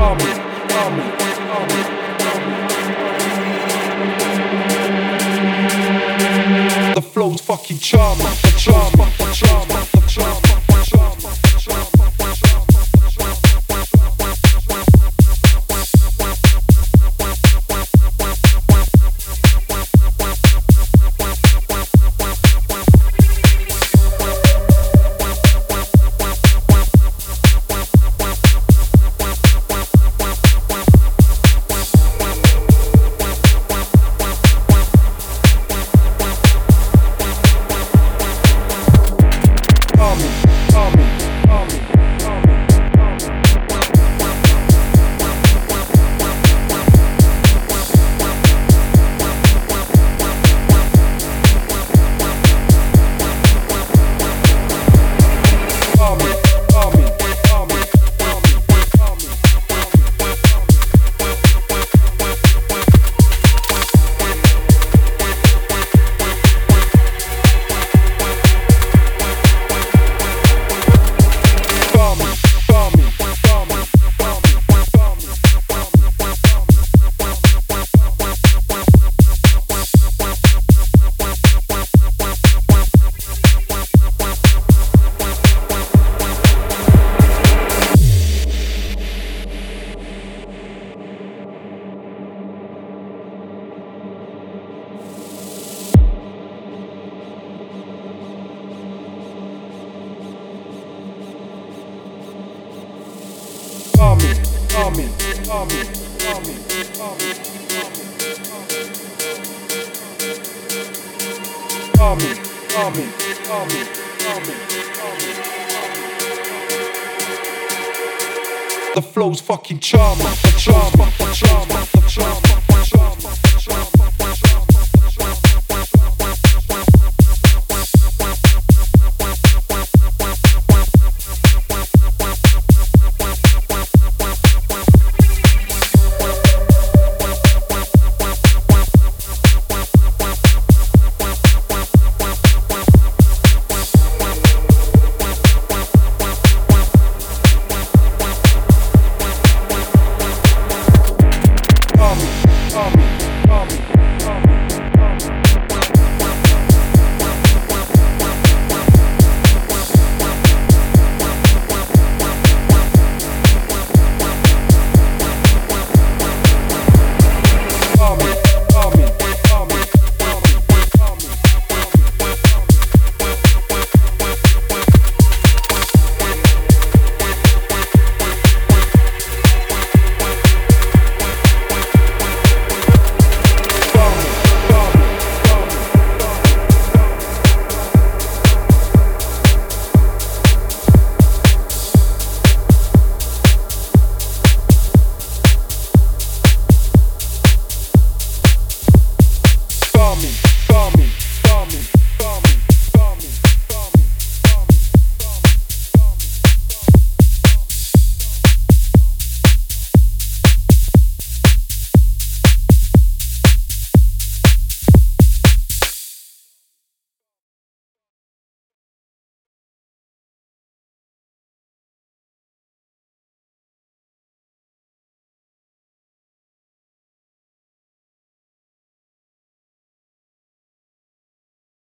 Tell me, tell me. fucking charm, the charm, charm, charm. The flow's fucking charming, charming, charming, charming.